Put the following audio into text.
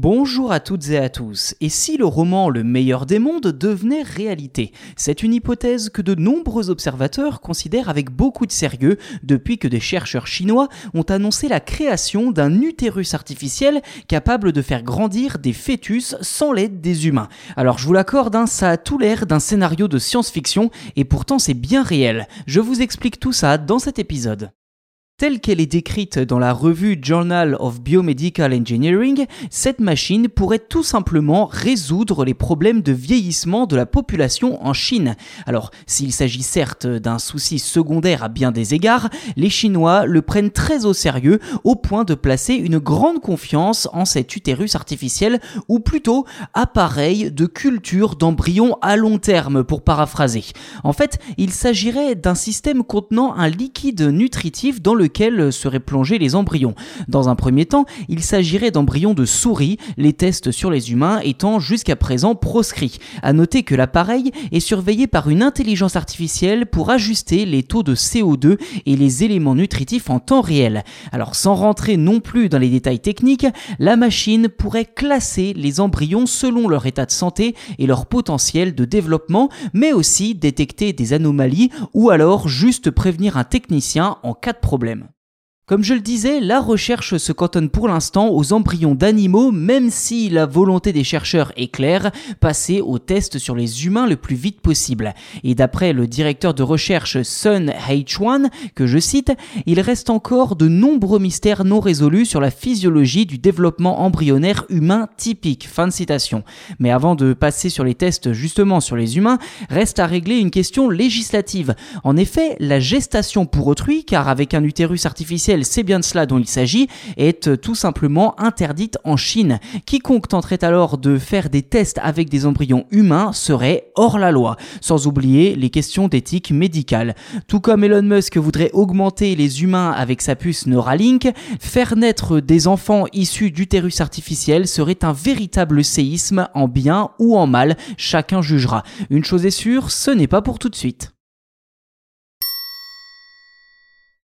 Bonjour à toutes et à tous. Et si le roman Le meilleur des mondes devenait réalité? C'est une hypothèse que de nombreux observateurs considèrent avec beaucoup de sérieux depuis que des chercheurs chinois ont annoncé la création d'un utérus artificiel capable de faire grandir des fœtus sans l'aide des humains. Alors je vous l'accorde, hein, ça a tout l'air d'un scénario de science-fiction et pourtant c'est bien réel. Je vous explique tout ça dans cet épisode. Telle qu'elle est décrite dans la revue Journal of Biomedical Engineering, cette machine pourrait tout simplement résoudre les problèmes de vieillissement de la population en Chine. Alors, s'il s'agit certes d'un souci secondaire à bien des égards, les Chinois le prennent très au sérieux au point de placer une grande confiance en cet utérus artificiel, ou plutôt appareil de culture d'embryons à long terme, pour paraphraser. En fait, il s'agirait d'un système contenant un liquide nutritif dans le lequel seraient plongés les embryons. Dans un premier temps, il s'agirait d'embryons de souris, les tests sur les humains étant jusqu'à présent proscrits. À noter que l'appareil est surveillé par une intelligence artificielle pour ajuster les taux de CO2 et les éléments nutritifs en temps réel. Alors sans rentrer non plus dans les détails techniques, la machine pourrait classer les embryons selon leur état de santé et leur potentiel de développement, mais aussi détecter des anomalies ou alors juste prévenir un technicien en cas de problème. Comme je le disais, la recherche se cantonne pour l'instant aux embryons d'animaux, même si la volonté des chercheurs est claire, passer aux tests sur les humains le plus vite possible. Et d'après le directeur de recherche Sun H1, que je cite, il reste encore de nombreux mystères non résolus sur la physiologie du développement embryonnaire humain typique. Fin de citation. Mais avant de passer sur les tests justement sur les humains, reste à régler une question législative. En effet, la gestation pour autrui, car avec un utérus artificiel c'est bien de cela dont il s'agit, est euh, tout simplement interdite en Chine. Quiconque tenterait alors de faire des tests avec des embryons humains serait hors la loi, sans oublier les questions d'éthique médicale. Tout comme Elon Musk voudrait augmenter les humains avec sa puce Neuralink, faire naître des enfants issus d'utérus artificiels serait un véritable séisme en bien ou en mal, chacun jugera. Une chose est sûre, ce n'est pas pour tout de suite.